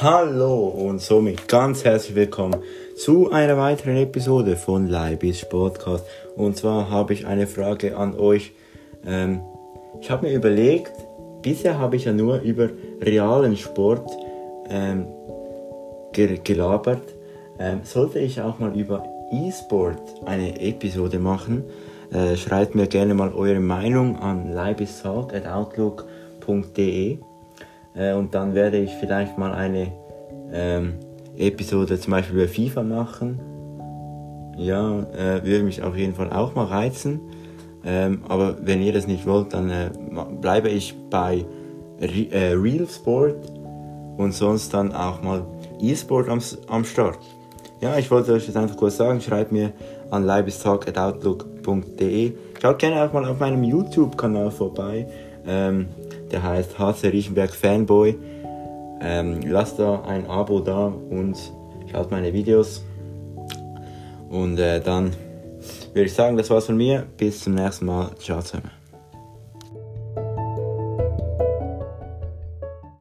Hallo und somit ganz herzlich willkommen zu einer weiteren Episode von Leibis Sportcast. Und zwar habe ich eine Frage an euch. Ähm, ich habe mir überlegt, bisher habe ich ja nur über realen Sport ähm, gelabert. Ähm, sollte ich auch mal über E-Sport eine Episode machen? Äh, schreibt mir gerne mal eure Meinung an leibistalk.outlook.de äh, und dann werde ich vielleicht mal eine ähm, Episode zum Beispiel über FIFA machen. Ja, äh, würde mich auf jeden Fall auch mal reizen. Ähm, aber wenn ihr das nicht wollt, dann äh, bleibe ich bei Re äh, Real Sport und sonst dann auch mal E-Sport am, am Start. Ja, ich wollte euch das einfach kurz sagen. Schreibt mir an leibestalk.outlook.de. Schaut gerne auch mal auf meinem YouTube-Kanal vorbei. Ähm, der heißt HC Riechenberg Fanboy. Ähm, lasst da ein Abo da und schaut meine Videos. Und äh, dann würde ich sagen, das war's von mir. Bis zum nächsten Mal. Ciao zusammen.